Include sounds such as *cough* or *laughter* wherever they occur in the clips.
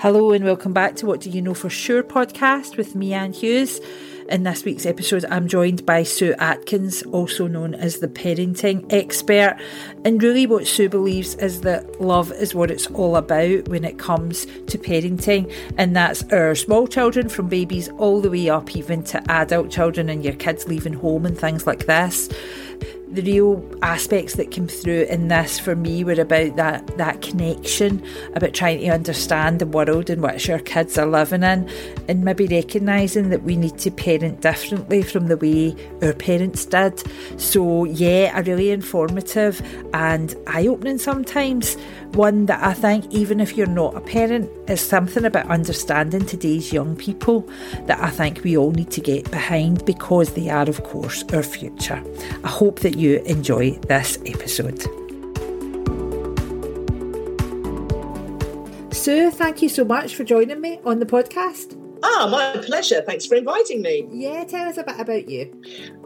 Hello and welcome back to What Do You Know For Sure podcast with me, Anne Hughes. In this week's episode, I'm joined by Sue Atkins, also known as the parenting expert. And really, what Sue believes is that love is what it's all about when it comes to parenting. And that's our small children from babies all the way up, even to adult children and your kids leaving home and things like this the real aspects that came through in this for me were about that that connection, about trying to understand the world in which our kids are living in, and maybe recognising that we need to parent differently from the way our parents did. So yeah, a really informative and eye-opening sometimes. One that I think, even if you're not a parent, is something about understanding today's young people that I think we all need to get behind because they are, of course, our future. I hope that you enjoy this episode. Sue, thank you so much for joining me on the podcast. Ah, my pleasure. Thanks for inviting me. Yeah, tell us a bit about you.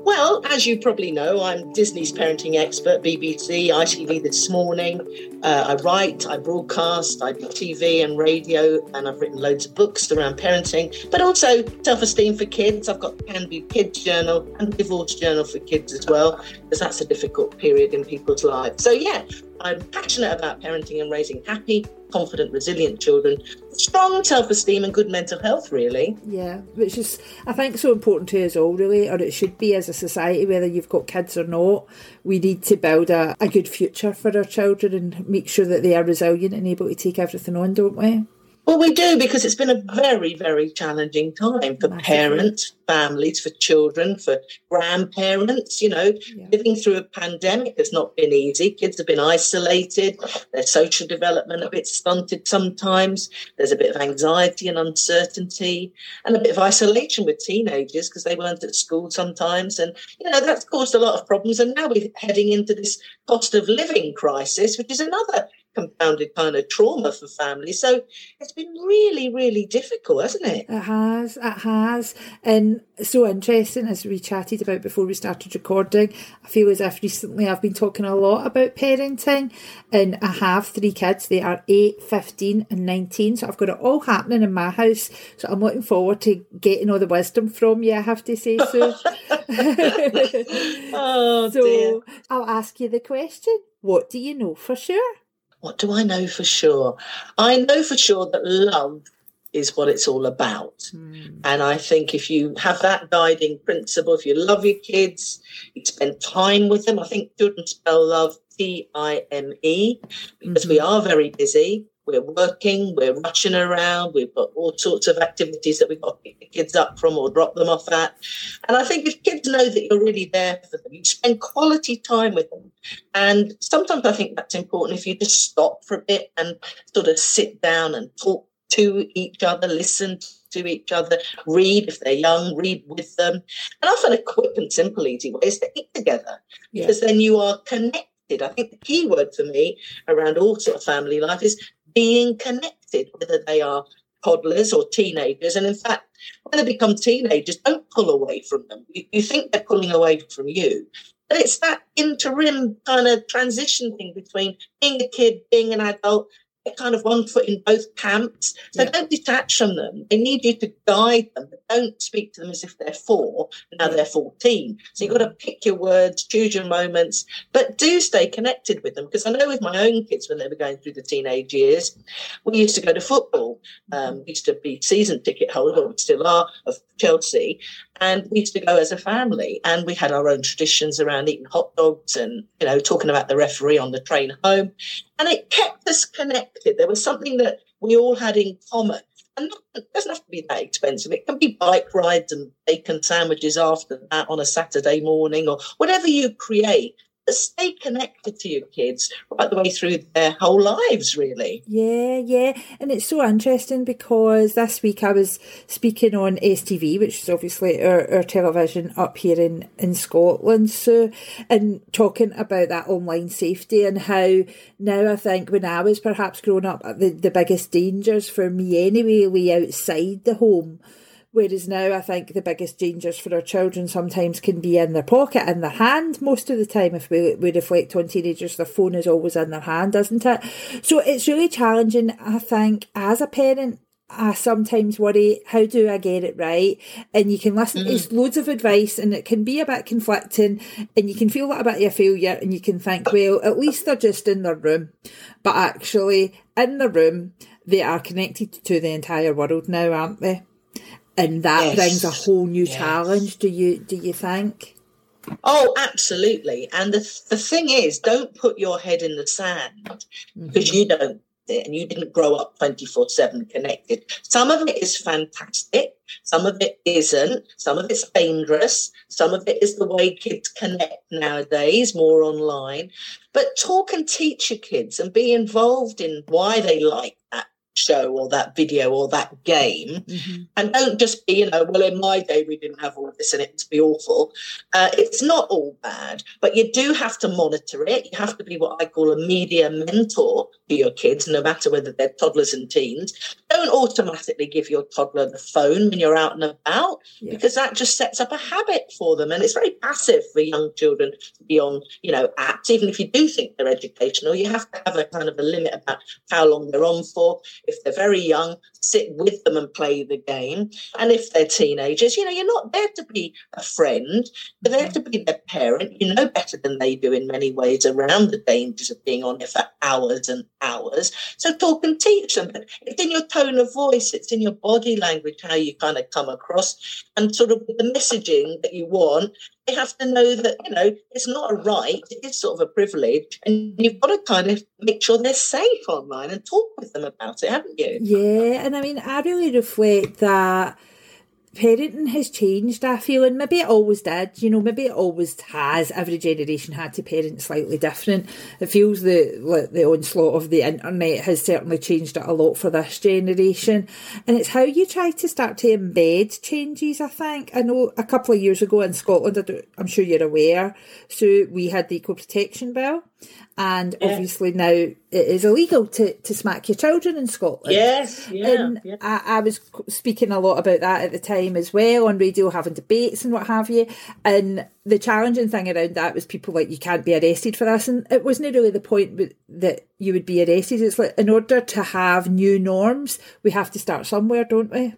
Well, as you probably know, I'm Disney's parenting expert, BBC, ITV this morning. Uh, I write, I broadcast, I do TV and radio, and I've written loads of books around parenting, but also self esteem for kids. I've got Can Do Kids Journal and Divorce Journal for kids as well, because that's a difficult period in people's lives. So, yeah, I'm passionate about parenting and raising happy, confident, resilient children, strong self esteem and good mental health, really. Yeah, which is, I think, so important to us all, really, or it should be as a society, whether you've got kids or not. We need to build a, a good future for our children and make sure that they are resilient and able to take everything on, don't we? Well, we do because it's been a very, very challenging time for parents, families, for children, for grandparents. You know, yeah. living through a pandemic has not been easy. Kids have been isolated, their social development a bit stunted sometimes. There's a bit of anxiety and uncertainty, and a bit of isolation with teenagers because they weren't at school sometimes. And, you know, that's caused a lot of problems. And now we're heading into this cost of living crisis, which is another compounded kind of trauma for families. So it's been really, really difficult, hasn't it? It has, it has. And so interesting, as we chatted about before we started recording, I feel as if recently I've been talking a lot about parenting and I have three kids. They are 8, 15 and 19. So I've got it all happening in my house. So I'm looking forward to getting all the wisdom from you, I have to say so. *laughs* *laughs* oh, so dear. I'll ask you the question. What do you know for sure? What do I know for sure? I know for sure that love is what it's all about. Mm. And I think if you have that guiding principle, if you love your kids, you spend time with them. I think children spell love T I M E because mm-hmm. we are very busy we're working, we're rushing around, we've got all sorts of activities that we've got to pick the kids up from or drop them off at. And I think if kids know that you're really there for them, you spend quality time with them. And sometimes I think that's important if you just stop for a bit and sort of sit down and talk to each other, listen to each other, read if they're young, read with them. And often a quick and simple, easy way is to eat together because then you are connected. I think the key word for me around all sort of family life is being connected, whether they are toddlers or teenagers. And in fact, when they become teenagers, don't pull away from them. You, you think they're pulling away from you. But it's that interim kind of transition thing between being a kid, being an adult, kind of one foot in both camps. So yeah. don't detach from them. They need you to guide them, but don't speak to them as if they're four. Now they're 14. So you've got to pick your words, choose your moments, but do stay connected with them. Because I know with my own kids, when they were going through the teenage years, we used to go to football. Um, we used to be season ticket holder, we still are, of Chelsea. And we used to go as a family and we had our own traditions around eating hot dogs and, you know, talking about the referee on the train home. And it kept us connected. There was something that we all had in common. And it doesn't have to be that expensive. It can be bike rides and bacon sandwiches after that on a Saturday morning or whatever you create stay connected to your kids right the way through their whole lives, really. Yeah, yeah. And it's so interesting because this week I was speaking on STV, which is obviously our, our television up here in, in Scotland. So, and talking about that online safety and how now I think when I was perhaps growing up, the, the biggest dangers for me anyway lay outside the home Whereas now, I think the biggest dangers for our children sometimes can be in their pocket, in their hand. Most of the time, if we, we reflect on teenagers, their phone is always in their hand, isn't it? So it's really challenging, I think, as a parent I sometimes worry, how do I get it right? And you can listen, mm. it's loads of advice and it can be a bit conflicting and you can feel that a bit of a failure and you can think, well, at least they're just in their room. But actually, in the room, they are connected to the entire world now, aren't they? And that yes. brings a whole new yes. challenge, do you do you think? Oh, absolutely. And the, the thing is, don't put your head in the sand because mm-hmm. you don't and you didn't grow up 24 7 connected. Some of it is fantastic, some of it isn't, some of it's dangerous, some of it is the way kids connect nowadays, more online. But talk and teach your kids and be involved in why they like that show or that video or that game. Mm-hmm. and don't just be you know well in my day we didn't have all of this and it must be awful. Uh, it's not all bad but you do have to monitor it. You have to be what i call a media mentor for your kids no matter whether they're toddlers and teens don't automatically give your toddler the phone when you're out and about yeah. because that just sets up a habit for them and it's very passive for young children to be on you know apps even if you do think they're educational you have to have a kind of a limit about how long they're on for if they're very young, sit with them and play the game. And if they're teenagers, you know, you're not there to be a friend, you're there to be their parent. You know better than they do in many ways around the dangers of being on it for hours and hours. So talk and teach them. But it's in your tone of voice, it's in your body language, how you kind of come across, and sort of the messaging that you want. They have to know that you know it's not a right it's sort of a privilege and you've got to kind of make sure they're safe online and talk with them about it haven't you? Yeah and i mean i really reflect that parenting has changed, I feel, and maybe it always did, you know, maybe it always has. Every generation had to parent slightly different. It feels the like the onslaught of the internet has certainly changed it a lot for this generation. And it's how you try to start to embed changes, I think. I know a couple of years ago in Scotland, I'm sure you're aware, so we had the Equal Protection Bill and yeah. obviously now it is illegal to, to smack your children in Scotland. Yes, yeah. And yeah. I, I, was speaking a lot about that at the time as well on radio, having debates and what have you. And the challenging thing around that was people like, you can't be arrested for this. And it wasn't really the point that you would be arrested. It's like, in order to have new norms, we have to start somewhere, don't we?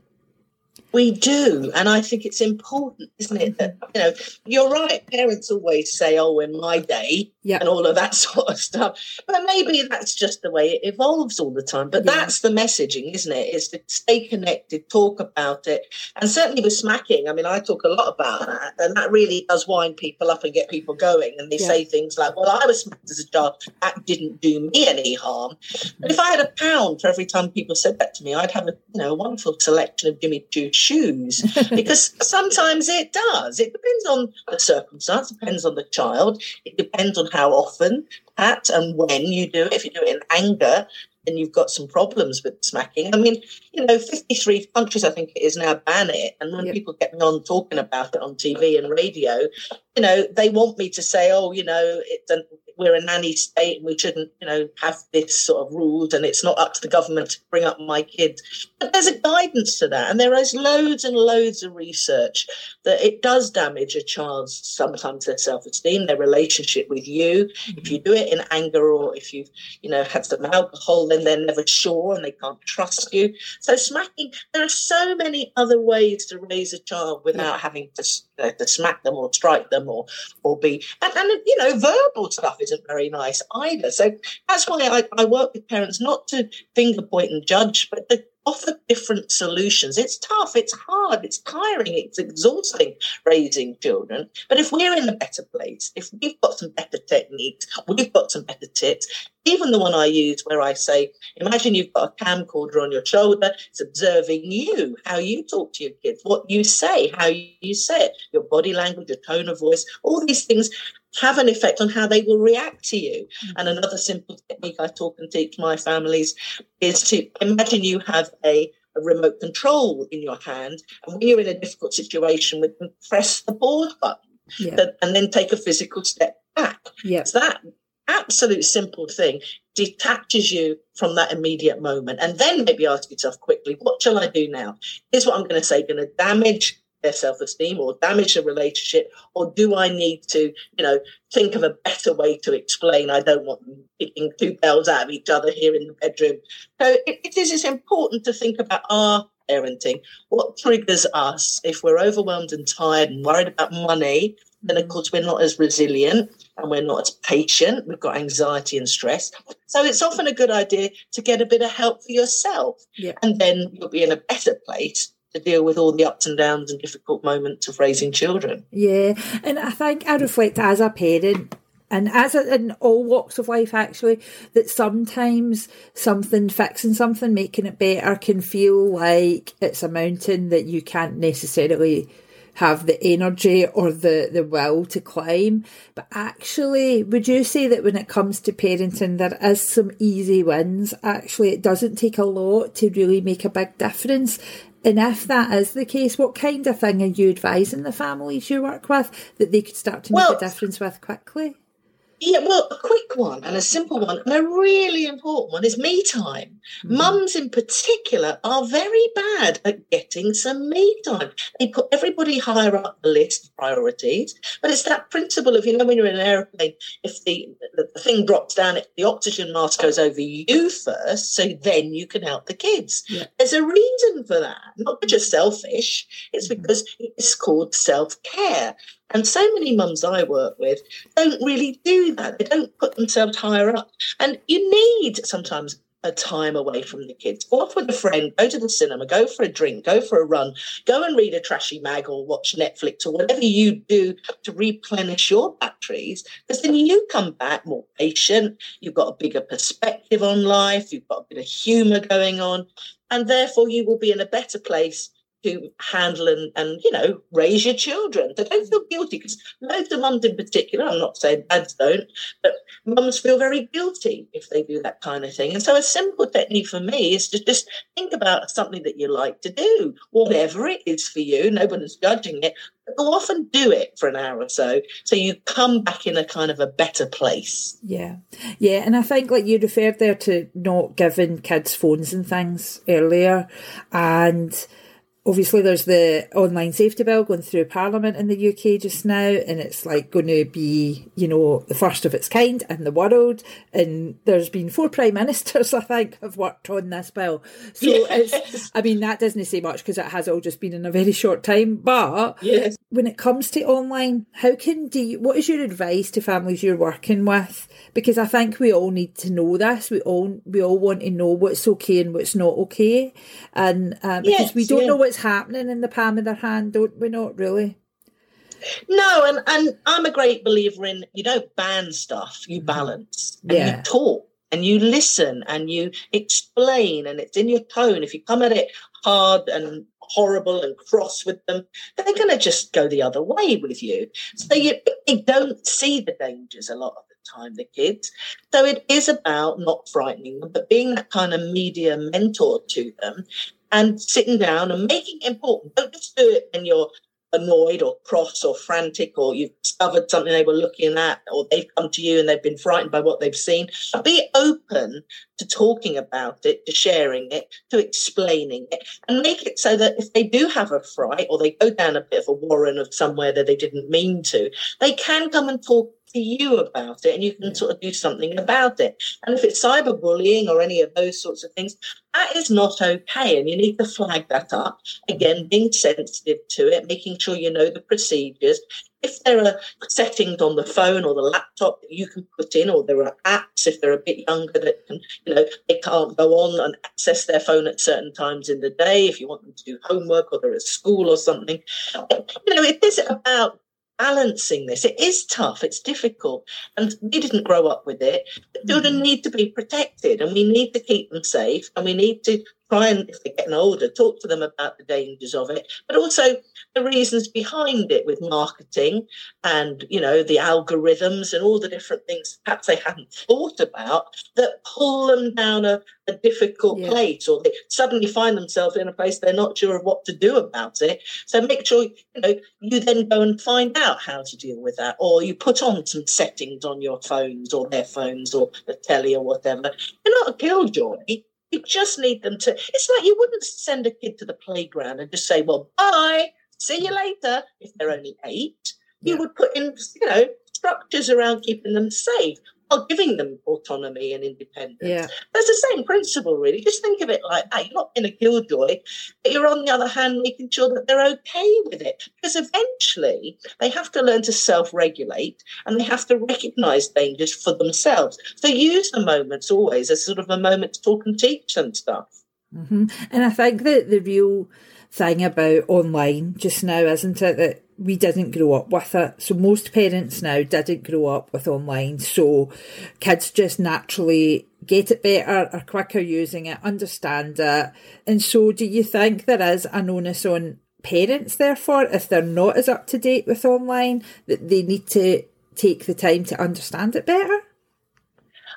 We do, and I think it's important, isn't it? That you know, you're right. Parents always say, "Oh, in my day," yeah. and all of that *laughs* sort of stuff. But maybe that's just the way it evolves all the time. But yeah. that's the messaging, isn't it? Is to stay connected, talk about it, and certainly with smacking. I mean, I talk a lot about that, and that really does wind people up and get people going. And they yeah. say things like, "Well, I was smacked as a child. That didn't do me any harm." But if I had a pound for every time people said that to me, I'd have a you know a wonderful selection of Jimmy Choo shoes *laughs* because sometimes it does. It depends on the circumstance, depends on the child, it depends on how often, at and when you do it. If you do it in anger, then you've got some problems with smacking. I mean, you know, 53 countries, I think it is now, ban it. And when yep. people get me on talking about it on TV and radio, you know, they want me to say, oh, you know, we're a nanny state and we shouldn't, you know, have this sort of rules and it's not up to the government to bring up my kids. But there's a guidance to that. And there is loads and loads of research that it does damage a child's sometimes their self-esteem, their relationship with you. Mm-hmm. If you do it in anger or if you've, you know, had some alcohol, then they're never sure and they can't trust you. So smacking, there are so many other ways to raise a child without having to, uh, to smack them or strike them or or be and, and you know, verbal stuff isn't very nice either. So that's why I, I work with parents not to finger point and judge, but to offer different solutions. It's tough, it's hard, it's tiring, it's exhausting raising children. But if we're in a better place, if we've got some better techniques, we've got some better tips, even the one I use where I say, imagine you've got a camcorder on your shoulder, it's observing you, how you talk to your kids, what you say, how you say it, your body language, your tone of voice, all these things have an effect on how they will react to you. Mm-hmm. And another simple technique I talk and teach my families is to imagine you have a, a remote control in your hand, and when you're in a difficult situation, with them, press the pause button, yeah. and then take a physical step back. Yeah. So that absolute simple thing detaches you from that immediate moment, and then maybe ask yourself quickly, what shall I do now? Here's what I'm going to say: going to damage their self-esteem or damage the relationship or do i need to you know think of a better way to explain i don't want them kicking two bells out of each other here in the bedroom so it, it is it's important to think about our parenting what triggers us if we're overwhelmed and tired and worried about money then of mm-hmm. course we're not as resilient and we're not as patient. We've got anxiety and stress. So it's often a good idea to get a bit of help for yourself. Yeah. And then you'll be in a better place to deal with all the ups and downs and difficult moments of raising children. Yeah. And I think I reflect as a parent and as a, in all walks of life actually that sometimes something fixing something making it better can feel like it's a mountain that you can't necessarily have the energy or the, the will to climb. But actually, would you say that when it comes to parenting, there is some easy wins? Actually, it doesn't take a lot to really make a big difference. And if that is the case, what kind of thing are you advising the families you work with that they could start to make well, a difference with quickly? Yeah, well, a quick one and a simple one and a really important one is me time. Mm-hmm. Mums, in particular, are very bad at getting some me time. They put everybody higher up the list of priorities, but it's that principle of, you know, when you're in an airplane, if the, the, the thing drops down, the oxygen mask goes over you first, so then you can help the kids. Yeah. There's a reason for that, not just selfish, it's mm-hmm. because it's called self care. And so many mums I work with don't really do that. They don't put themselves higher up. And you need sometimes a time away from the kids. Go off with a friend, go to the cinema, go for a drink, go for a run, go and read a trashy mag or watch Netflix or whatever you do to replenish your batteries. Because then you come back more patient, you've got a bigger perspective on life, you've got a bit of humour going on, and therefore you will be in a better place to handle and, and you know raise your children. So don't feel guilty because loads of mums in particular, I'm not saying dads don't, but mums feel very guilty if they do that kind of thing. And so a simple technique for me is to just think about something that you like to do, whatever it is for you. No one judging it. But go off and do it for an hour or so, so you come back in a kind of a better place. Yeah, yeah, and I think like you referred there to not giving kids phones and things earlier, and obviously there's the online safety bill going through Parliament in the UK just now, and it's like going to be, you know, the first of its kind in the world. And there's been four prime ministers, *laughs* I think, have worked on this bill. So yes. it's, I mean, that doesn't say much because it has all just been in a very short time. But yes. when it comes to online, how can do you, what is your advice to families you're working with? Because I think we all need to know this. We all we all want to know what's okay and what's not okay, and uh, because yes, we don't yeah. know what's happening in the palm of their hand, don't we? Not really. No, and and I'm a great believer in you don't ban stuff, you mm-hmm. balance, and yeah. you talk and you listen and you explain, and it's in your tone. If you come at it hard and horrible and cross with them, they're going to just go the other way with you. So you, you don't see the dangers a lot of the time, the kids. So it is about not frightening them, but being that kind of media mentor to them and sitting down and making it important. Don't just do it when you're annoyed or cross or frantic or you've discovered something they were looking at or they've come to you and they've been frightened by what they've seen. Be open to talking about it, to sharing it, to explaining it, and make it so that if they do have a fright or they go down a bit of a warren of somewhere that they didn't mean to, they can come and talk to you about it and you can yeah. sort of do something about it. And if it's cyberbullying or any of those sorts of things, that is not okay. And you need to flag that up. Again, being sensitive to it, making sure you know the procedures. If there are settings on the phone or the laptop that you can put in, or there are apps if they're a bit younger that can, you know, they can't go on and access their phone at certain times in the day if you want them to do homework or they're at school or something. You know, it is about balancing this. It is tough, it's difficult, and we didn't grow up with it. Children mm-hmm. need to be protected, and we need to keep them safe, and we need to try and, if they're getting older, talk to them about the dangers of it, but also the reasons behind it with marketing and, you know, the algorithms and all the different things perhaps they hadn't thought about that pull them down a, a difficult yeah. place or they suddenly find themselves in a place they're not sure of what to do about it. So make sure, you know, you then go and find out how to deal with that or you put on some settings on your phones or their phones or the telly or whatever. You're not a killjoy you just need them to. It's like you wouldn't send a kid to the playground and just say, well, bye, See you later. If they're only eight, you would put in, you know, structures around keeping them safe while giving them autonomy and independence. Yeah. That's the same principle, really. Just think of it like that. You're not in a killjoy, but you're on the other hand making sure that they're okay with it. Because eventually they have to learn to self-regulate and they have to recognize dangers for themselves. So use the moments always as sort of a moment to talk and teach them stuff. Mm-hmm. And I think that the real thing about online just now, isn't it, that we didn't grow up with it. So most parents now didn't grow up with online. So kids just naturally get it better, are quicker using it, understand it. And so do you think there is an onus on parents, therefore, if they're not as up to date with online, that they need to take the time to understand it better?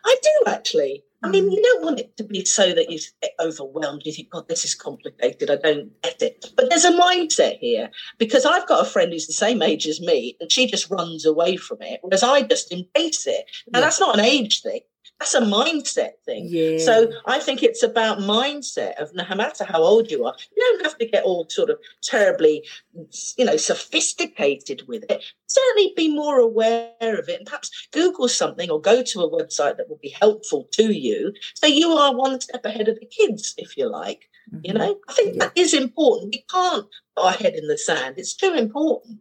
I do actually. I mean, you don't want it to be so that you get overwhelmed. You think, God, this is complicated. I don't get it. But there's a mindset here because I've got a friend who's the same age as me and she just runs away from it, whereas I just embrace it. Now, yeah. that's not an age thing. That's a mindset thing. Yeah. So I think it's about mindset of no matter how old you are, you don't have to get all sort of terribly, you know, sophisticated with it. Certainly be more aware of it and perhaps Google something or go to a website that will be helpful to you. So you are one step ahead of the kids, if you like. Mm-hmm. You know, I think yeah. that is important. We can't put our head in the sand. It's too important.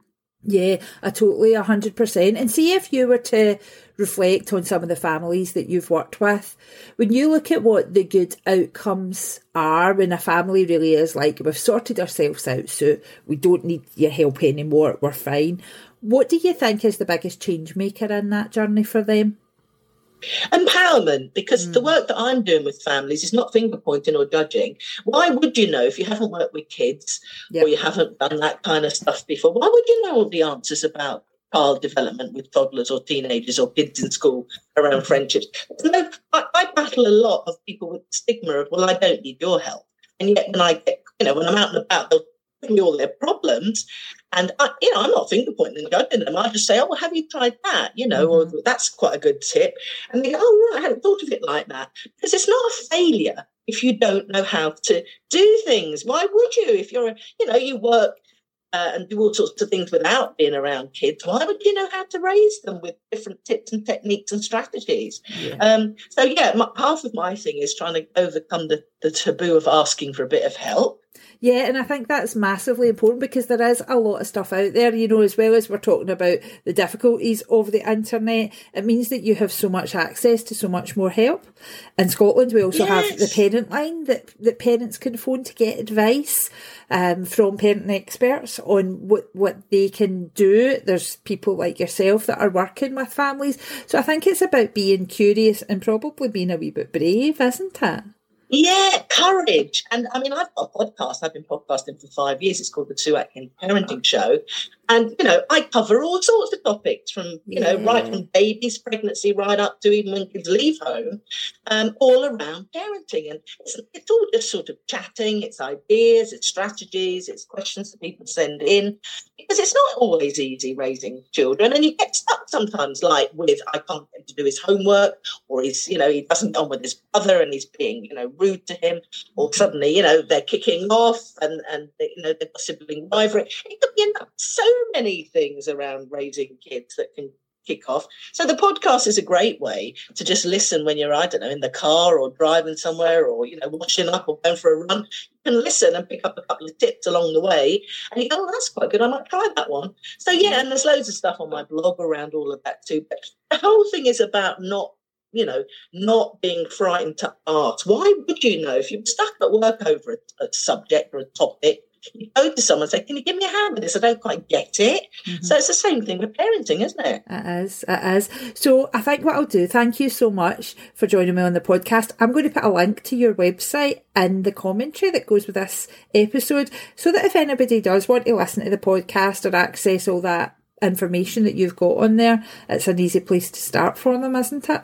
Yeah, I totally 100%. And see if you were to reflect on some of the families that you've worked with, when you look at what the good outcomes are when a family really is like, we've sorted ourselves out, so we don't need your help anymore, we're fine. What do you think is the biggest change maker in that journey for them? Empowerment, because mm. the work that I'm doing with families is not finger pointing or judging. Why would you know if you haven't worked with kids yep. or you haven't done that kind of stuff before? Why would you know all the answers about child development with toddlers or teenagers or kids in school around friendships? No, I, I battle a lot of people with the stigma of, well, I don't need your help. And yet, when I get, you know, when I'm out and about, they'll me all their problems. And I, you know, I'm not finger pointing and judging them. I just say, "Oh, well, have you tried that?" You know, mm-hmm. or that's quite a good tip. And they go, "Oh, right, I hadn't thought of it like that." Because it's not a failure if you don't know how to do things. Why would you? If you're, you know, you work uh, and do all sorts of things without being around kids, why would you know how to raise them with different tips and techniques and strategies? Yeah. Um, so, yeah, my, half of my thing is trying to overcome the, the taboo of asking for a bit of help. Yeah, and I think that's massively important because there is a lot of stuff out there, you know, as well as we're talking about the difficulties of the internet. It means that you have so much access to so much more help. In Scotland, we also yes. have the parent line that, that parents can phone to get advice um, from parenting experts on what, what they can do. There's people like yourself that are working with families. So I think it's about being curious and probably being a wee bit brave, isn't it? Yeah, courage. And I mean, I've got a podcast. I've been podcasting for five years. It's called the Sue Atkins Parenting Show. And, you know, I cover all sorts of topics from, you yeah. know, right from babies, pregnancy, right up to even when kids leave home, um, all around parenting. And it's, it's all just sort of chatting, it's ideas, it's strategies, it's questions that people send in. Because it's not always easy raising children. And you get stuck sometimes, like with, I can't get him to do his homework, or he's, you know, he doesn't get on with his brother and he's being, you know, rude to him, or suddenly, you know, they're kicking off and, and you know, they've got sibling rivalry. It could be so many things around raising kids that can kick off. So the podcast is a great way to just listen when you're, I don't know, in the car or driving somewhere or, you know, washing up or going for a run. You can listen and pick up a couple of tips along the way. And you go, oh, that's quite good. I might try that one. So, yeah, and there's loads of stuff on my blog around all of that too. But the whole thing is about not you know, not being frightened to ask. Why would you know if you're stuck at work over a, a subject or a topic? You go to someone and say, Can you give me a hand with this? I don't quite get it. Mm-hmm. So it's the same thing with parenting, isn't it? It is. It is. So I think what I'll do, thank you so much for joining me on the podcast. I'm going to put a link to your website in the commentary that goes with this episode so that if anybody does want to listen to the podcast or access all that information that you've got on there, it's an easy place to start for them, isn't it?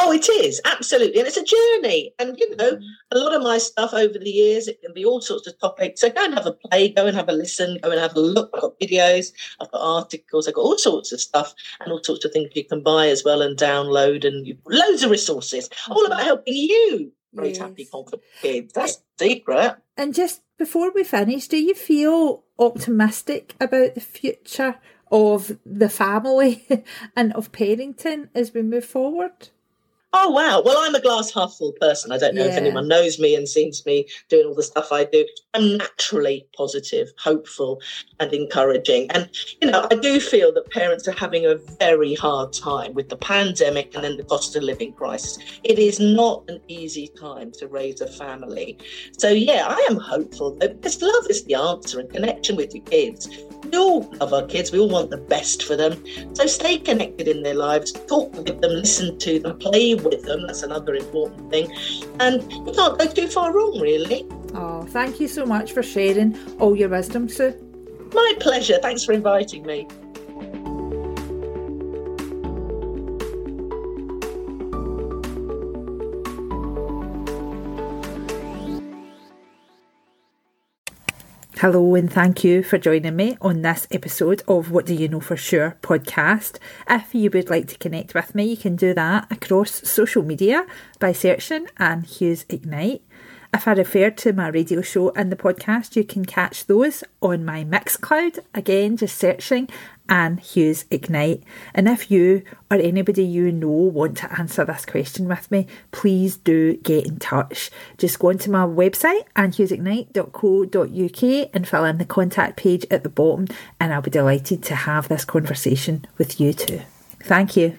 Oh, it is absolutely, and it's a journey. And you know, mm-hmm. a lot of my stuff over the years, it can be all sorts of topics. So go and have a play, go and have a listen, go and have a look. I've got videos, I've got articles, I've got all sorts of stuff, and all sorts of things you can buy as well and download, and loads of resources, all about mm-hmm. helping you raise yes. happy, confident kids. That's eh the secret. And just Before we finish, do you feel optimistic about the future of the family *laughs* and of parenting as we move forward? Oh wow! Well, I'm a glass half full person. I don't know yeah. if anyone knows me and sees me doing all the stuff I do. I'm naturally positive, hopeful, and encouraging. And you know, I do feel that parents are having a very hard time with the pandemic and then the cost of living crisis. It is not an easy time to raise a family. So yeah, I am hopeful that because love is the answer and connection with your kids. We all love our kids. We all want the best for them. So stay connected in their lives. Talk with them, listen to them, play with them. That's another important thing. And you can't go too far wrong, really. Oh, thank you so much for sharing all your wisdom, Sue. My pleasure. Thanks for inviting me. Hello, and thank you for joining me on this episode of What Do You Know For Sure podcast. If you would like to connect with me, you can do that across social media by searching Anne Hughes Ignite. If I refer to my radio show and the podcast, you can catch those on my Mixcloud. Again, just searching Anne Hughes Ignite. And if you or anybody you know want to answer this question with me, please do get in touch. Just go onto my website, annehughesignite.co.uk, and fill in the contact page at the bottom, and I'll be delighted to have this conversation with you too. Thank you.